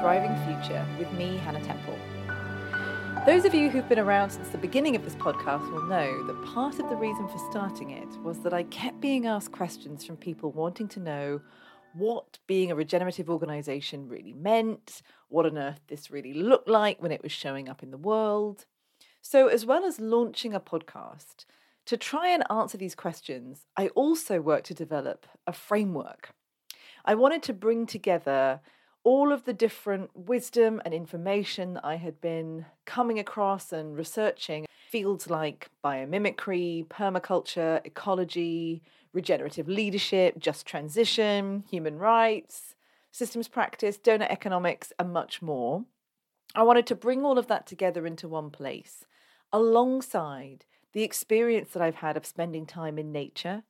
thriving future with me, Hannah Temple. Those of you who've been around since the beginning of this podcast will know that part of the reason for starting it was that I kept being asked questions from people wanting to know what being a regenerative organization really meant, what on earth this really looked like when it was showing up in the world. So, as well as launching a podcast, to try and answer these questions, I also worked to develop a framework. I wanted to bring together all of the different wisdom and information that I had been coming across and researching fields like biomimicry, permaculture, ecology, regenerative leadership, just transition, human rights, systems practice, doughnut economics, and much more. I wanted to bring all of that together into one place alongside the experience that I've had of spending time in nature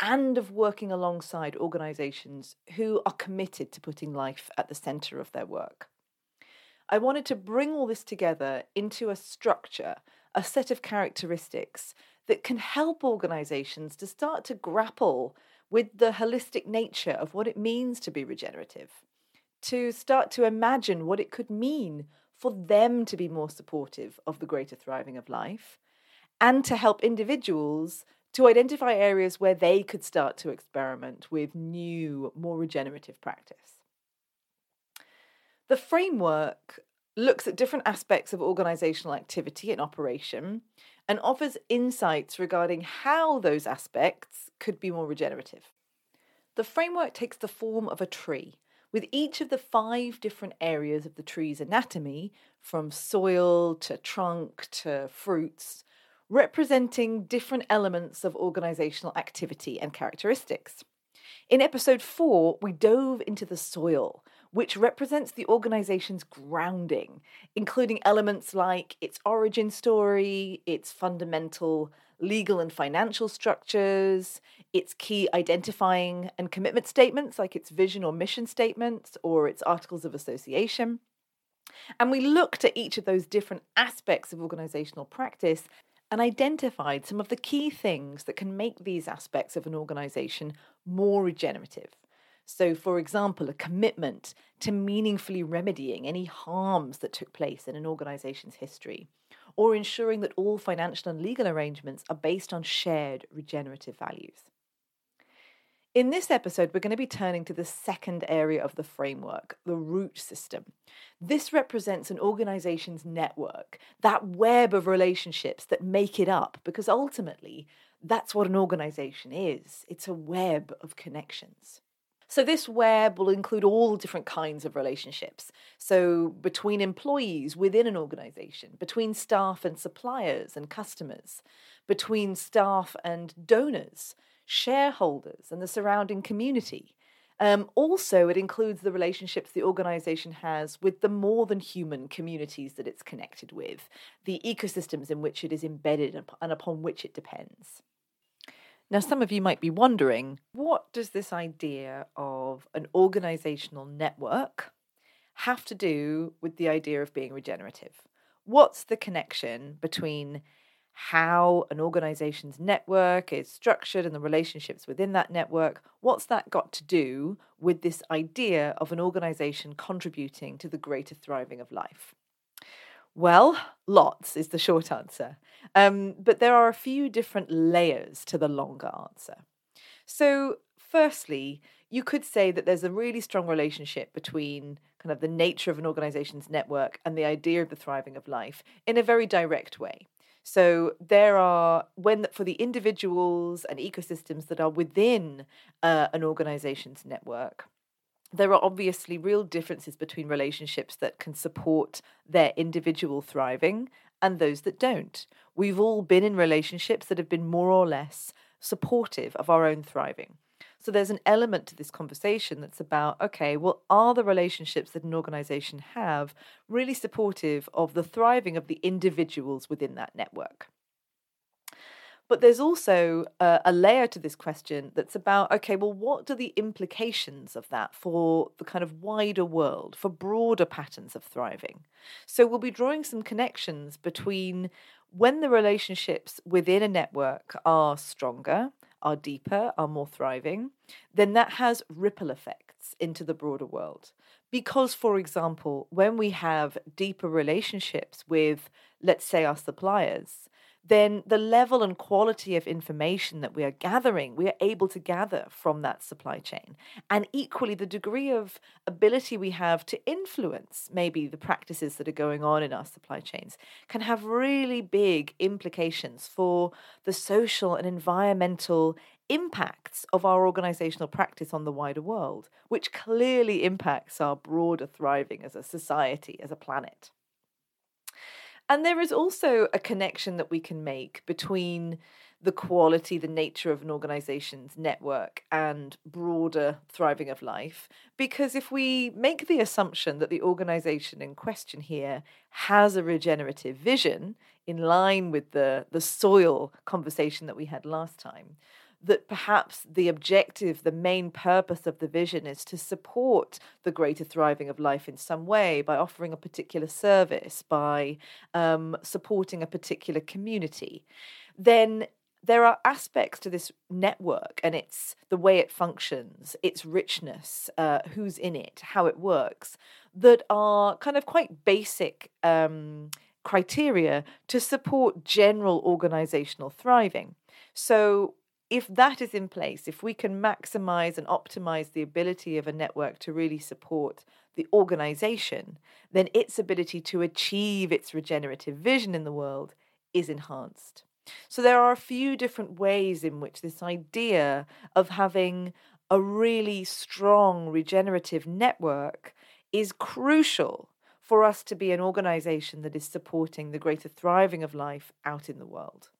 and of working alongside organizations who are committed to putting life at the center of their work. I wanted to bring all this together into a structure, a set of characteristics that can help organizations to start to grapple with the holistic nature of what it means to be regenerative, to start to imagine what it could mean for them to be more supportive of the greater thriving of life, and to help individuals to identify areas where they could start to experiment with new, more regenerative practice. The framework looks at different aspects of organizational activity and operation and offers insights regarding how those aspects could be more regenerative. The framework takes the form of a tree, with each of the five different areas of the tree's anatomy, from soil to trunk to fruits, representing different elements of organizational activity and characteristics. In episode four, we dove into the soil, which represents the organization's grounding, including elements like its origin story, its fundamental legal and financial structures, its key identifying and commitment statements, like its vision or mission statements or its articles of association. And we looked at each of those different aspects of organizational practice and identified some of the key things that can make these aspects of an organization more regenerative. So, for example, a commitment to meaningfully remedying any harms that took place in an organization's history, or ensuring that all financial and legal arrangements are based on shared regenerative values. In this episode, we're going to be turning to the second area of the framework, the root system. This represents an organization's network, that web of relationships that make it up, because ultimately, that's what an organization is it's a web of connections. So, this web will include all different kinds of relationships. So, between employees within an organization, between staff and suppliers and customers, between staff and donors, shareholders, and the surrounding community. Um, also, it includes the relationships the organization has with the more than human communities that it's connected with, the ecosystems in which it is embedded and upon which it depends. Now, some of you might be wondering what does this idea of an organizational network have to do with the idea of being regenerative? What's the connection between how an organization's network is structured and the relationships within that network. What's that got to do with this idea of an organization contributing to the greater thriving of life? Well, lots is the short answer. Um, but there are a few different layers to the longer answer. So, firstly, you could say that there's a really strong relationship between kind of the nature of an organization's network and the idea of the thriving of life in a very direct way. So there are when for the individuals and ecosystems that are within uh, an organization's network, there are obviously real differences between relationships that can support their individual thriving and those that don't. We've all been in relationships that have been more or less supportive of our own thriving. So there's an element to this conversation that's about okay, well, are the relationships that an organization have really supportive of the thriving of the individuals within that network? But there's also a, a layer to this question that's about okay, well, what are the implications of that for the kind of wider world, for broader patterns of thriving? So we'll be drawing some connections between when the relationships within a network are stronger are deeper, are more thriving, then that has ripple effects into the broader world. Because, for example, when we have deeper relationships with, let's say, our suppliers, then the level and quality of information that we are gathering, we are able to gather from that supply chain. And equally, the degree of ability we have to influence maybe the practices that are going on in our supply chains can have really big implications for the social and environmental impacts of our organizational practice on the wider world, which clearly impacts our broader thriving as a society, as a planet. And there is also a connection that we can make between the quality, the nature of an organization's network and broader thriving of life. Because if we make the assumption that the organization in question here has a regenerative vision in line with the, the soil conversation that we had last time, that perhaps the objective, the main purpose of the vision is to support the greater thriving of life in some way by offering a particular service, by um, supporting a particular community, then there are aspects to this network and it's the way it functions, its richness, uh, who's in it, how it works, that are kind of quite basic um, criteria to support general organizational thriving. So, if that is in place, if we can maximize and optimize the ability of a network to really support the organization, then its ability to achieve its regenerative vision in the world is enhanced. So there are a few different ways in which this idea of having a really strong regenerative network is crucial for us to be an organization that is supporting the greater thriving of life out in the world.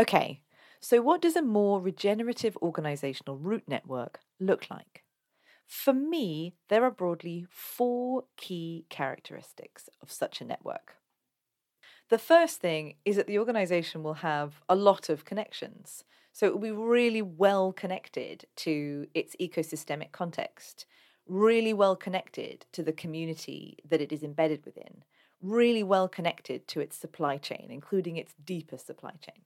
Okay, so what does a more regenerative organizational root network look like? For me, there are broadly four key characteristics of such a network. The first thing is that the organization will have a lot of connections. So it will be really well connected to its ecosystemic context, really well connected to the community that it is embedded within, really well connected to its supply chain, including its deeper supply chain.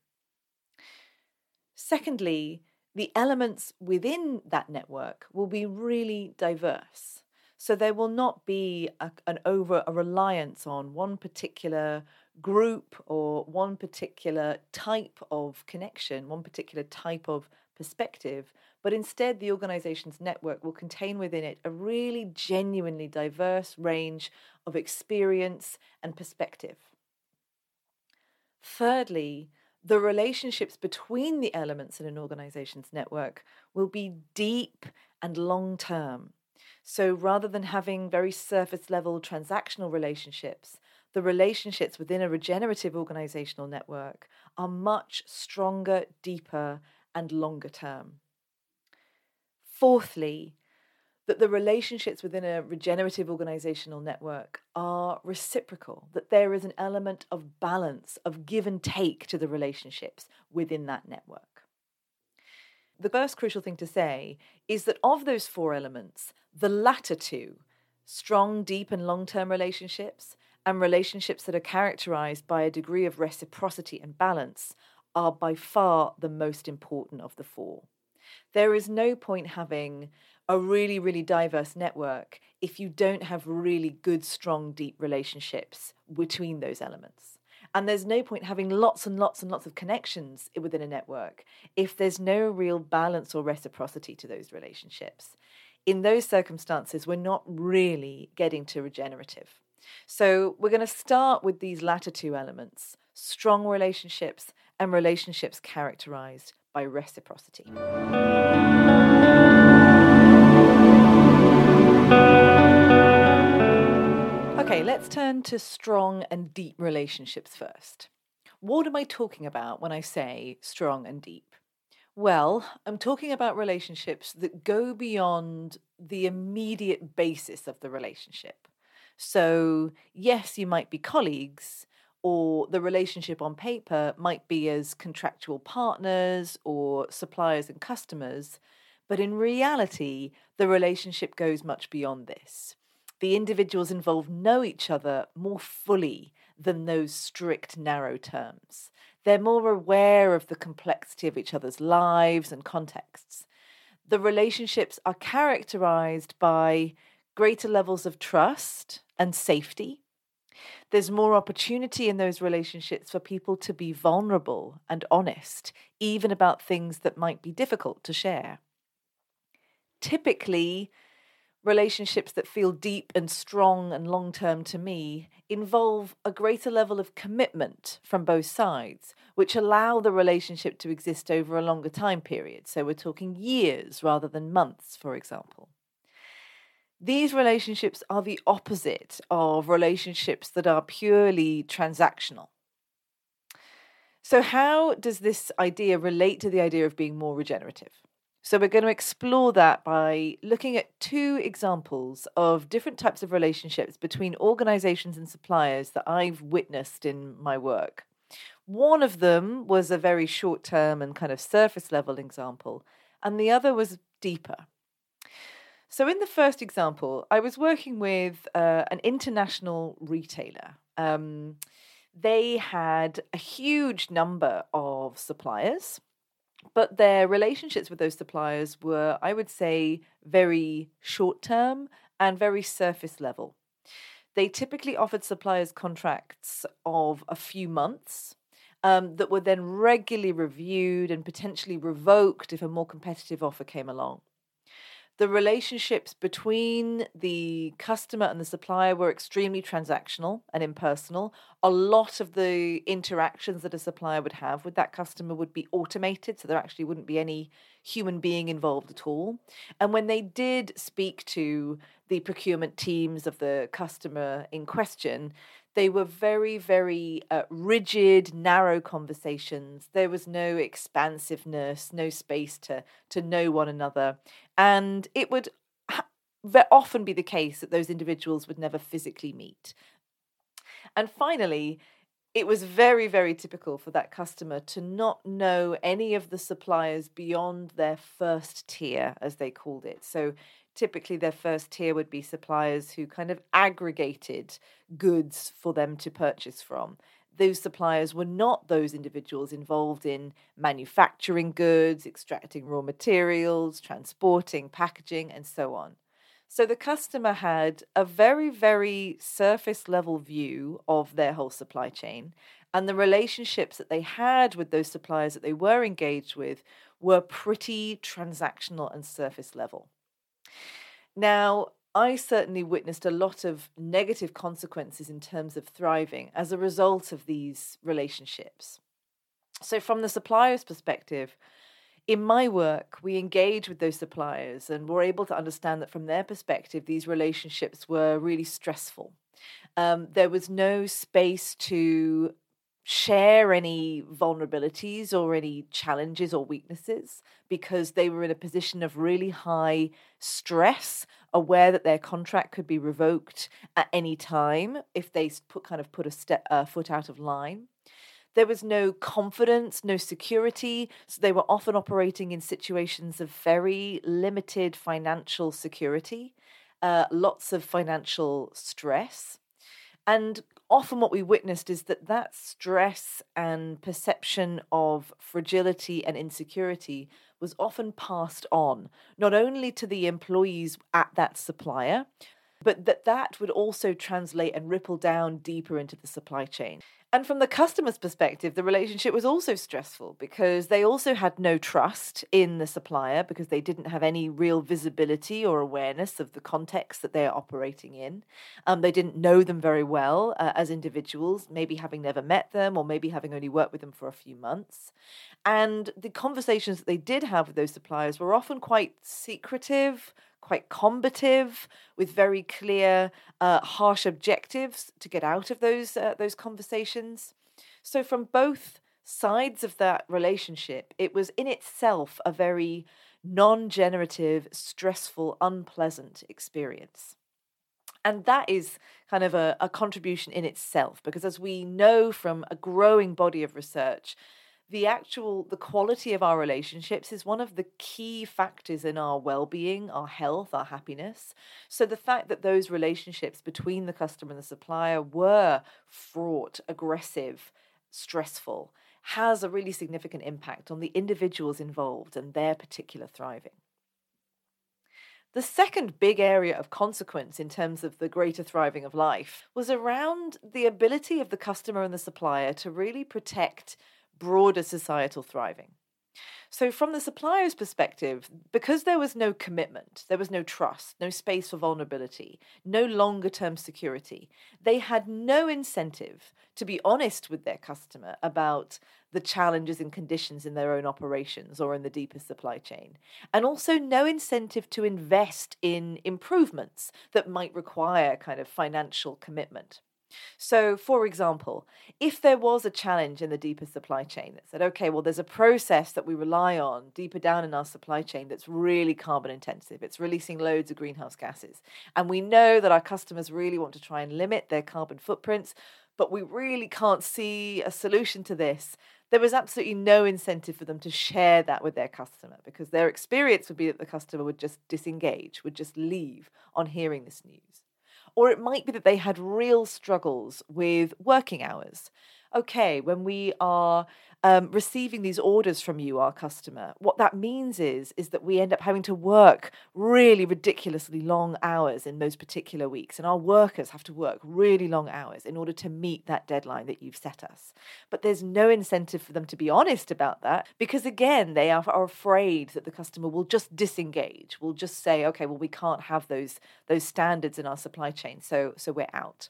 Secondly, the elements within that network will be really diverse. So there will not be a, an over a reliance on one particular group or one particular type of connection, one particular type of perspective, but instead the organization's network will contain within it a really genuinely diverse range of experience and perspective. Thirdly, the relationships between the elements in an organization's network will be deep and long term. So rather than having very surface level transactional relationships, the relationships within a regenerative organizational network are much stronger, deeper, and longer term. Fourthly, that the relationships within a regenerative organizational network are reciprocal, that there is an element of balance, of give and take to the relationships within that network. The first crucial thing to say is that of those four elements, the latter two, strong, deep, and long term relationships, and relationships that are characterized by a degree of reciprocity and balance, are by far the most important of the four. There is no point having a really, really diverse network if you don't have really good, strong, deep relationships between those elements. And there's no point having lots and lots and lots of connections within a network if there's no real balance or reciprocity to those relationships. In those circumstances, we're not really getting to regenerative. So we're going to start with these latter two elements strong relationships and relationships characterized by reciprocity. Let's turn to strong and deep relationships first. What am I talking about when I say strong and deep? Well, I'm talking about relationships that go beyond the immediate basis of the relationship. So, yes, you might be colleagues, or the relationship on paper might be as contractual partners or suppliers and customers, but in reality, the relationship goes much beyond this the individuals involved know each other more fully than those strict, narrow terms. They're more aware of the complexity of each other's lives and contexts. the relationships are characterized by greater levels of trust and safety. There's more opportunity in those relationships for people to be vulnerable and honest, even about things that might be difficult to share. Typically, relationships that feel deep and strong and long term to me involve a greater level of commitment from both sides, which allow the relationship to exist over a longer time period. So we're talking years rather than months, for example. These relationships are the opposite of relationships that are purely transactional. So, how does this idea relate to the idea of being more regenerative? So, we're going to explore that by looking at two examples of different types of relationships between organizations and suppliers that I've witnessed in my work. One of them was a very short term and kind of surface level example, and the other was deeper. So, in the first example, I was working with uh, an international retailer. Um, they had a huge number of suppliers, but their relationships with those suppliers were, I would say, very short term and very surface level. They typically offered suppliers contracts of a few months um, that were then regularly reviewed and potentially revoked if a more competitive offer came along the relationships between the customer and the supplier were extremely transactional and impersonal. A lot of the interactions that a supplier would have with that customer would be automated, so there actually wouldn't be any human being involved at all. And when they did speak to the procurement teams of the customer in question, they were very, very uh, rigid, narrow conversations. There was no expansiveness, no space to to know one another, and it would ha- often be the case that those individuals would never physically meet. And finally, it was very, very typical for that customer to not know any of the suppliers beyond their first tier, as they called it. So typically their first tier would be suppliers who kind of aggregated goods for them to purchase from. Those suppliers were not those individuals involved in manufacturing goods, extracting raw materials, transporting, packaging, and so on. So the customer had a very, very surface level view of their whole supply chain. And the relationships that they had with those suppliers that they were engaged with were pretty transactional and surface level. Now, I certainly witnessed a lot of negative consequences in terms of thriving as a result of these relationships. So, from the supplier's perspective, in my work, we engage with those suppliers and we're able to understand that from their perspective, these relationships were really stressful. Um, there was no space to share any vulnerabilities or any challenges or weaknesses because they were in a position of really high stress aware that their contract could be revoked at any time if they put kind of put a step uh, foot out of line. There was no confidence no security so they were often operating in situations of very limited financial security uh, lots of financial stress and often what we witnessed is that that stress and perception of fragility and insecurity was often passed on, not only to the employees at that supplier, but that that would also translate and ripple down deeper into the supply chain. And from the customer's perspective, the relationship was also stressful because they also had no trust in the supplier because they didn't have any real visibility or awareness of the context that they are operating in. Um, they didn't know them very well uh, as individuals, maybe having never met them or maybe having only worked with them for a few months. And the conversations that they did have with those suppliers were often quite secretive, quite combative, with very clear, uh, harsh objectives to get out of those uh, those conversations. So from both sides of that relationship, it was in itself a very non-generative, stressful, unpleasant experience. And that is kind of a, a contribution in itself, because as we know from a growing body of research, the actual the quality of our relationships is one of the key factors in our well-being our health our happiness. So the fact that those relationships between the customer and the supplier were fraught aggressive stressful has a really significant impact on the individuals involved and their particular thriving. The second big area of consequence in terms of the greater thriving of life was around the ability of the customer and the supplier to really protect broader societal thriving. So, from the supplier's perspective, because there was no commitment, there was no trust, no space for vulnerability, no longer term security, they had no incentive to be honest with their customer about the challenges and conditions in their own operations or in the deeper supply chain. And also, no incentive to invest in improvements that might require kind of financial commitment. So, for example, if there was a challenge in the deeper supply chain that said, okay, well, there's a process that we rely on deeper down in our supply chain that's really carbon intensive, it's releasing loads of greenhouse gases, and we know that our customers really want to try and limit their carbon footprints, but we really can't see a solution to this. There was absolutely no incentive for them to share that with their customer because their experience would be that the customer would just disengage, would just leave on hearing this news. Or it might be that they had real struggles with working hours. Okay, when we are um, receiving these orders from you, our customer, what that means is is that we end up having to work really ridiculously long hours in those particular weeks, and our workers have to work really long hours in order to meet that deadline that you've set us. But there's no incentive for them to be honest about that because again, they are, are afraid that the customer will just disengage, will just say, okay, well, we can't have those those standards in our supply chain, so so we're out.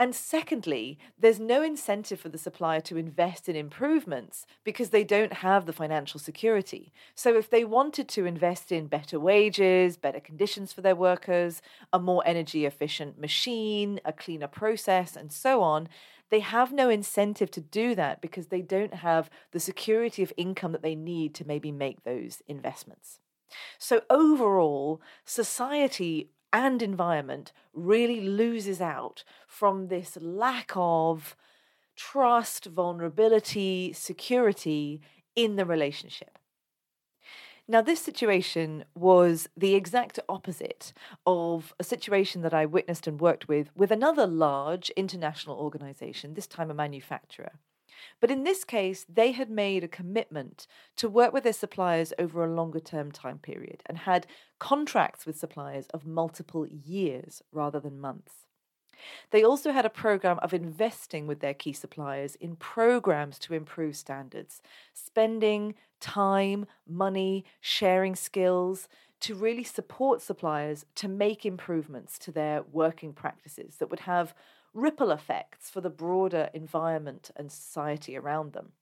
And secondly, there's no incentive for the supplier to invest in improvements because they don't have the financial security. So, if they wanted to invest in better wages, better conditions for their workers, a more energy efficient machine, a cleaner process, and so on, they have no incentive to do that because they don't have the security of income that they need to maybe make those investments. So, overall, society and environment really loses out from this lack of trust, vulnerability, security in the relationship. Now, this situation was the exact opposite of a situation that I witnessed and worked with with another large international organization, this time a manufacturer. But in this case, they had made a commitment to work with their suppliers over a longer term time period and had contracts with suppliers of multiple years rather than months. They also had a program of investing with their key suppliers in programs to improve standards, spending time, money, sharing skills to really support suppliers to make improvements to their working practices that would have ripple effects for the broader environment and society around them.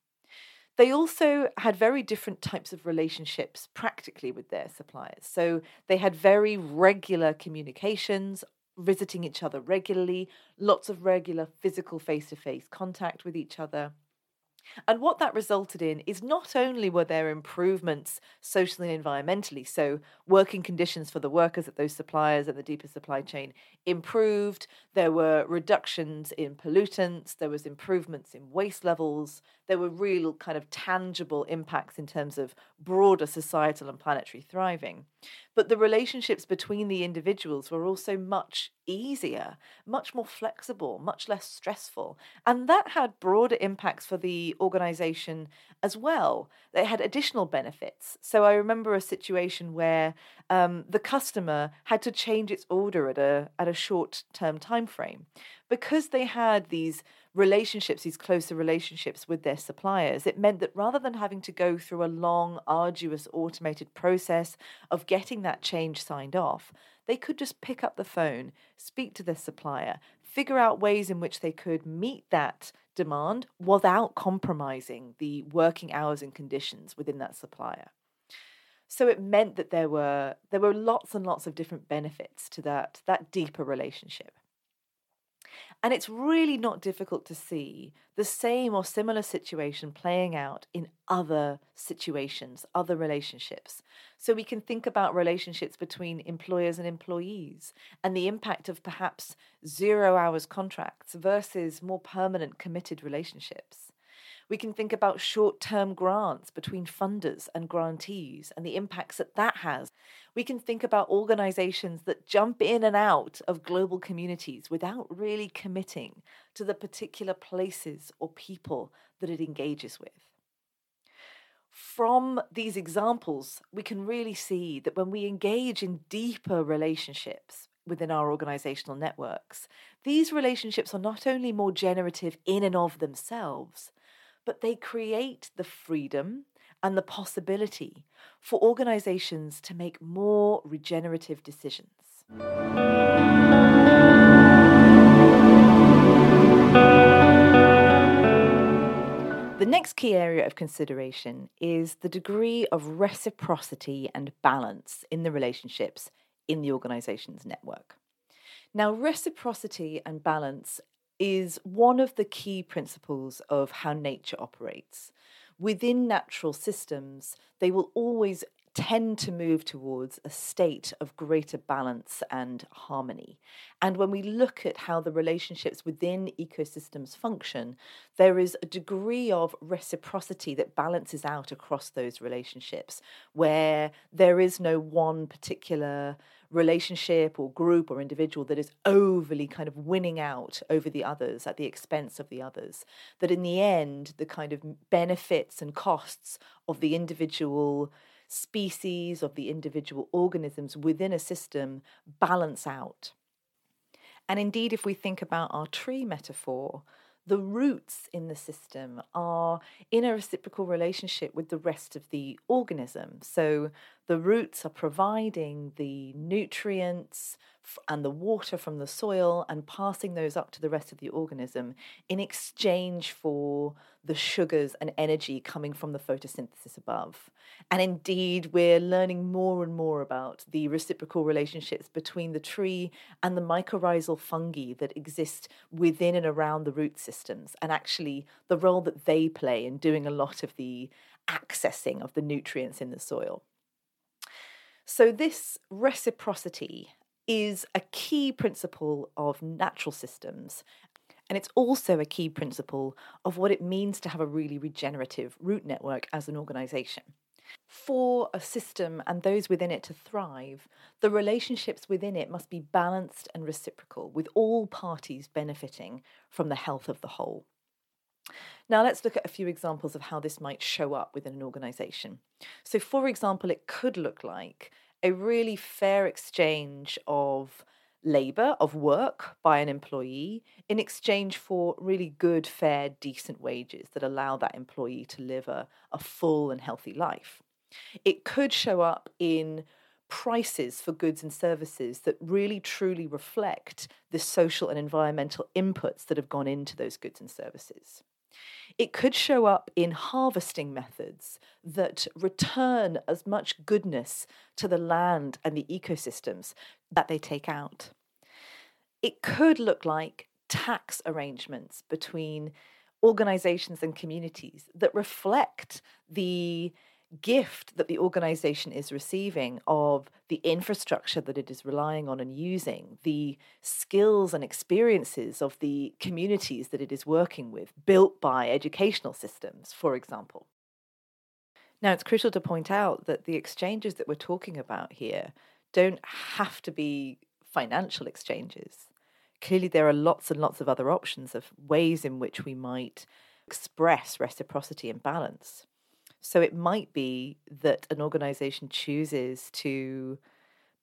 They also had very different types of relationships practically with their suppliers. So they had very regular communications, visiting each other regularly, lots of regular physical face to face contact with each other. And what that resulted in is not only were there improvements socially and environmentally, so working conditions for the workers at those suppliers and the deeper supply chain improved, there were reductions in pollutants, there was improvements in waste levels, there were real kind of tangible impacts in terms of broader societal and planetary thriving. But the relationships between the individuals were also much easier, much more flexible, much less stressful. And that had broader impacts for the organization as well. They had additional benefits. So I remember a situation where um, the customer had to change its order at a at a short term time frame because they had these relationships, these closer relationships with their suppliers, it meant that rather than having to go through a long, arduous, automated process of getting that change signed off, they could just pick up the phone, speak to their supplier, figure out ways in which they could meet that demand without compromising the working hours and conditions within that supplier. So it meant that there were there were lots and lots of different benefits to that that deeper relationship. And it's really not difficult to see the same or similar situation playing out in other situations, other relationships. So we can think about relationships between employers and employees and the impact of perhaps zero hours contracts versus more permanent committed relationships. We can think about short term grants between funders and grantees and the impacts that that has. We can think about organizations that jump in and out of global communities without really committing to the particular places or people that it engages with. from these examples, we can really see that when we engage in deeper relationships within our organizational networks, these relationships are not only more generative in and of themselves, but they create the freedom and the possibility for organizations to make more regenerative decisions. The next key area of consideration is the degree of reciprocity and balance in the relationships in the organization's network. Now, reciprocity and balance is one of the key principles of how nature operates. Within natural systems, they will always tend to move towards a state of greater balance and harmony. And when we look at how the relationships within ecosystems function, there is a degree of reciprocity that balances out across those relationships, where there is no one particular relationship or group or individual that is overly kind of winning out over the others at the expense of the others. That in the end, the kind of benefits and costs of the individual species, of the individual organisms within a system balance out. And indeed, if we think about our tree metaphor, the roots in the system are in a reciprocal relationship with the rest of the organism. So the roots are providing the nutrients and the water from the soil and passing those up to the rest of the organism in exchange for the sugars and energy coming from the photosynthesis above. And indeed, we're learning more and more about the reciprocal relationships between the tree and the mycorrhizal fungi that exist within and around the root systems, and actually the role that they play in doing a lot of the accessing of the nutrients in the soil. So, this reciprocity is a key principle of natural systems. And it's also a key principle of what it means to have a really regenerative root network as an organization. For a system and those within it to thrive, the relationships within it must be balanced and reciprocal, with all parties benefiting from the health of the whole. Now, let's look at a few examples of how this might show up within an organization. So, for example, it could look like a really fair exchange of labour, of work by an employee in exchange for really good, fair, decent wages that allow that employee to live a, a full and healthy life. It could show up in prices for goods and services that really truly reflect the social and environmental inputs that have gone into those goods and services. It could show up in harvesting methods that return as much goodness to the land and the ecosystems that they take out. It could look like tax arrangements between organizations and communities that reflect the gift that the organization is receiving of the infrastructure that it is relying on and using, the skills and experiences of the communities that it is working with, built by educational systems, for example. Now, it's crucial to point out that the exchanges that we're talking about here don't have to be financial exchanges. Clearly, there are lots and lots of other options of ways in which we might express reciprocity and balance. So it might be that an organization chooses to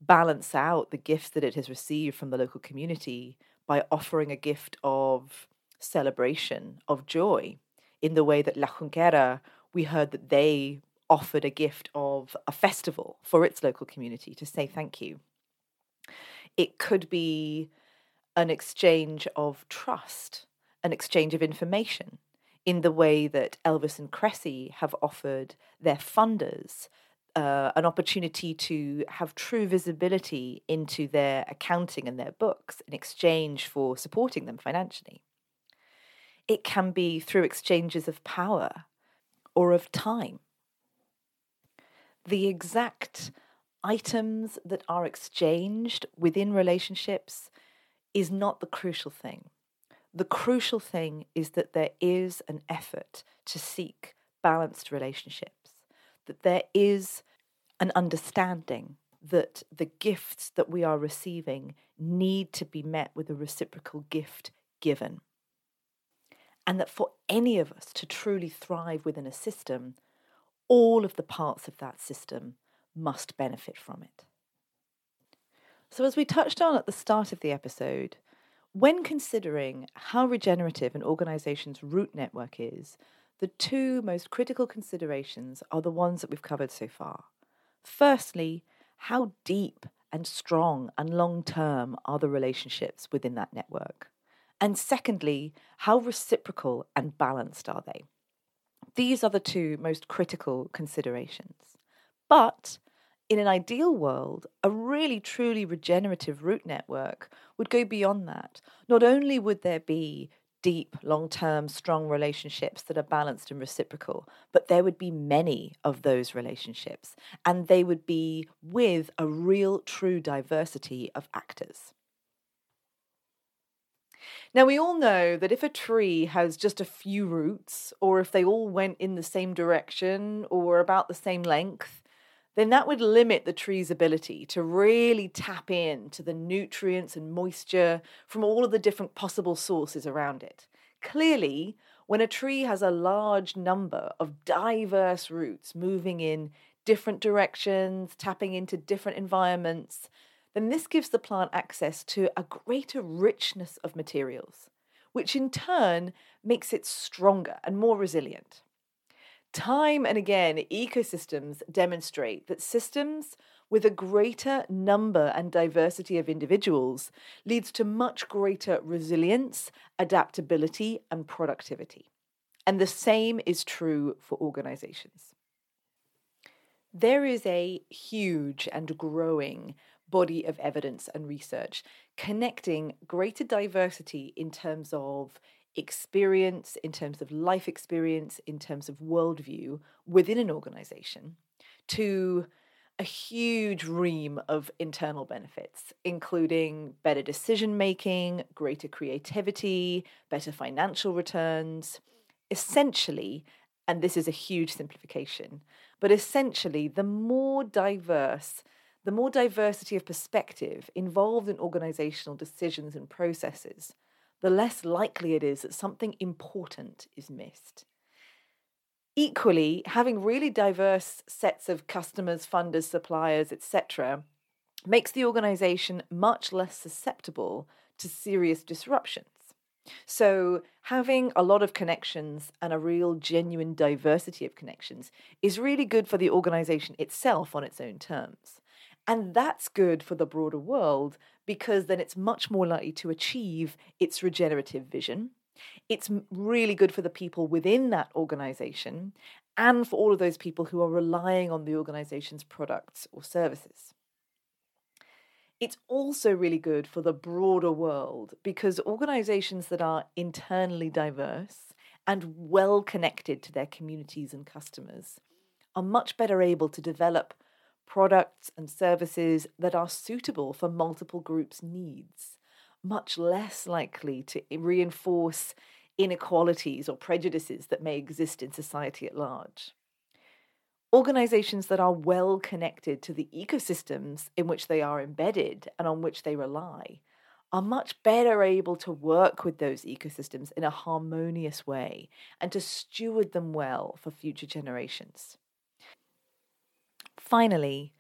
balance out the gifts that it has received from the local community by offering a gift of celebration, of joy, in the way that La Junquera, we heard that they offered a gift of a festival for its local community to say thank you. It could be an exchange of trust, an exchange of information in the way that Elvis and Kresse have offered their funders uh, an opportunity to have true visibility into their accounting and their books in exchange for supporting them financially. It can be through exchanges of power or of time. The exact items that are exchanged within relationships is not the crucial thing. The crucial thing is that there is an effort to seek balanced relationships, that there is an understanding that the gifts that we are receiving need to be met with a reciprocal gift given. And that for any of us to truly thrive within a system, all of the parts of that system must benefit from it. So, as we touched on at the start of the episode, when considering how regenerative an organization's root network is, the two most critical considerations are the ones that we've covered so far. Firstly, how deep and strong and long term are the relationships within that network? And secondly, how reciprocal and balanced are they? These are the two most critical considerations. But in an ideal world, a really truly regenerative root network would go beyond that. Not only would there be deep, long term, strong relationships that are balanced and reciprocal, but there would be many of those relationships, and they would be with a real, true diversity of actors. Now, we all know that if a tree has just a few roots, or if they all went in the same direction or about the same length, then that would limit the tree's ability to really tap into the nutrients and moisture from all of the different possible sources around it. Clearly, when a tree has a large number of diverse roots moving in different directions, tapping into different environments, then this gives the plant access to a greater richness of materials, which in turn makes it stronger and more resilient. Time and again, ecosystems demonstrate that systems with a greater number and diversity of individuals leads to much greater resilience, adaptability, and productivity. And the same is true for organizations. There is a huge and growing body of evidence and research connecting greater diversity in terms of experience, in terms of life experience, in terms of worldview within an organization to a huge ream of internal benefits, including better decision making, greater creativity, better financial returns. Essentially, and this is a huge simplification, but essentially, the more diverse, the more diversity of perspective involved in organizational decisions and processes, the less likely it is that something important is missed. Equally, having really diverse sets of customers, funders, suppliers, etc., makes the organization much less susceptible to serious disruptions. So, having a lot of connections and a real genuine diversity of connections is really good for the organization itself on its own terms. And that's good for the broader world because then it's much more likely to achieve its regenerative vision. It's really good for the people within that organization and for all of those people who are relying on the organization's products or services. It's also really good for the broader world because organizations that are internally diverse and well connected to their communities and customers are much better able to develop products and services that are suitable for multiple groups' needs, much less likely to reinforce inequalities or prejudices that may exist in society at large. Organizations that are well connected to the ecosystems in which they are embedded and on which they rely are much better able to work with those ecosystems in a harmonious way and to steward them well for future generations. Finally,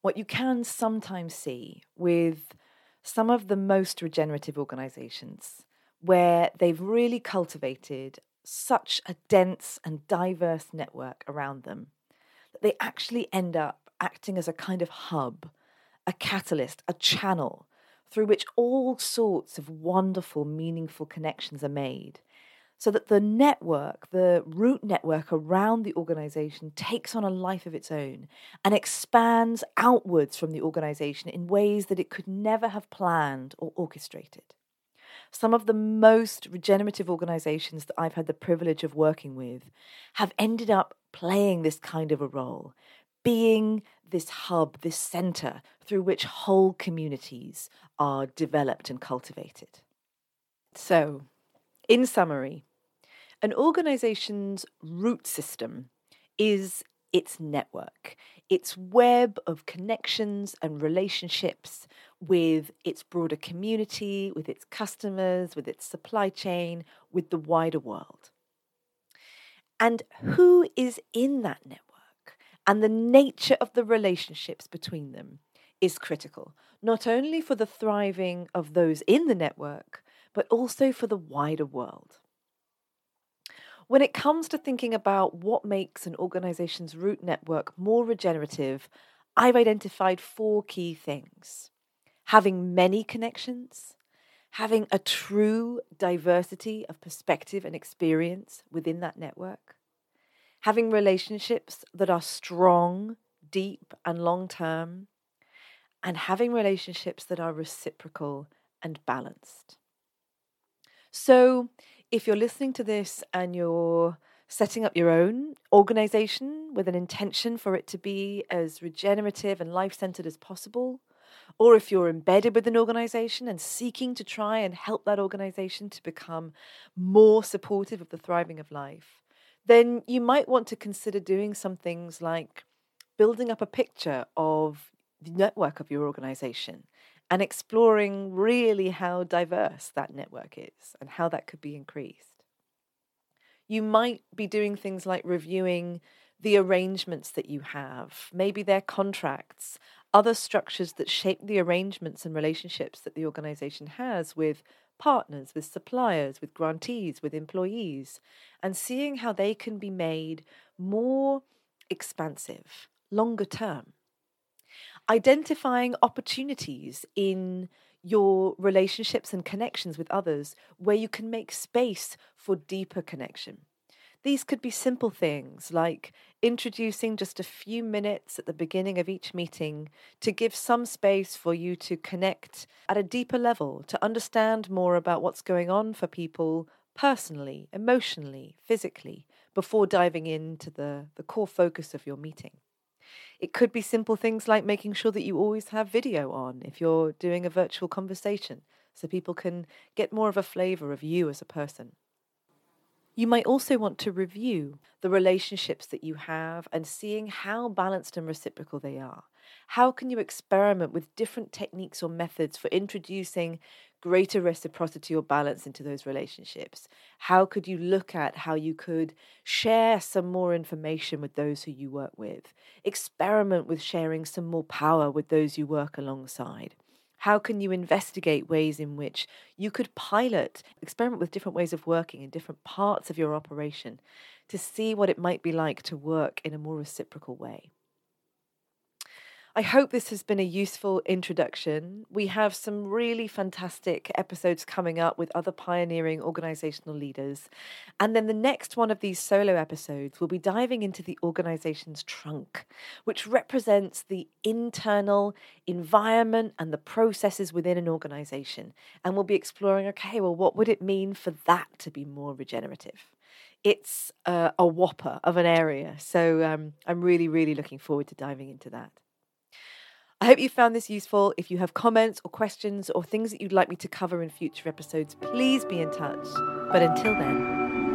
what you can sometimes see with some of the most regenerative organizations, where they've really cultivated such a dense and diverse network around them, that they actually end up acting as a kind of hub, a catalyst, a channel through which all sorts of wonderful, meaningful connections are made so that the network, the root network around the organization takes on a life of its own and expands outwards from the organization in ways that it could never have planned or orchestrated. Some of the most regenerative organizations that I've had the privilege of working with have ended up playing this kind of a role, being this hub, this center through which whole communities are developed and cultivated. So, in summary, an organization's root system is its network, its web of connections and relationships with its broader community, with its customers, with its supply chain, with the wider world. And who is in that network? And the nature of the relationships between them is critical, not only for the thriving of those in the network, but also for the wider world. When it comes to thinking about what makes an organization's root network more regenerative, I've identified four key things having many connections, having a true diversity of perspective and experience within that network, having relationships that are strong, deep, and long term, and having relationships that are reciprocal and balanced. So, if you're listening to this and you're setting up your own organization with an intention for it to be as regenerative and life centered as possible, or if you're embedded with an organization and seeking to try and help that organization to become more supportive of the thriving of life, then you might want to consider doing some things like building up a picture of the network of your organization and exploring really how diverse that network is and how that could be increased. You might be doing things like reviewing the arrangements that you have, maybe their contracts, other structures that shape the arrangements and relationships that the organization has with partners, with suppliers, with grantees, with employees, and seeing how they can be made more expansive, longer term. Identifying opportunities in your relationships and connections with others where you can make space for deeper connection. These could be simple things like introducing just a few minutes at the beginning of each meeting to give some space for you to connect at a deeper level, to understand more about what's going on for people personally, emotionally, physically, before diving into the, the core focus of your meeting. It could be simple things like making sure that you always have video on if you're doing a virtual conversation so people can get more of a flavor of you as a person. You might also want to review the relationships that you have and seeing how balanced and reciprocal they are. How can you experiment with different techniques or methods for introducing greater reciprocity or balance into those relationships? How could you look at how you could share some more information with those who you work with? Experiment with sharing some more power with those you work alongside. How can you investigate ways in which you could pilot, experiment with different ways of working in different parts of your operation to see what it might be like to work in a more reciprocal way? I hope this has been a useful introduction. We have some really fantastic episodes coming up with other pioneering organizational leaders. And then the next one of these solo episodes will be diving into the organization's trunk, which represents the internal environment and the processes within an organization. And we'll be exploring okay, well, what would it mean for that to be more regenerative? It's uh, a whopper of an area. So um, I'm really, really looking forward to diving into that. I hope you found this useful. If you have comments or questions or things that you'd like me to cover in future episodes, please be in touch. But until then,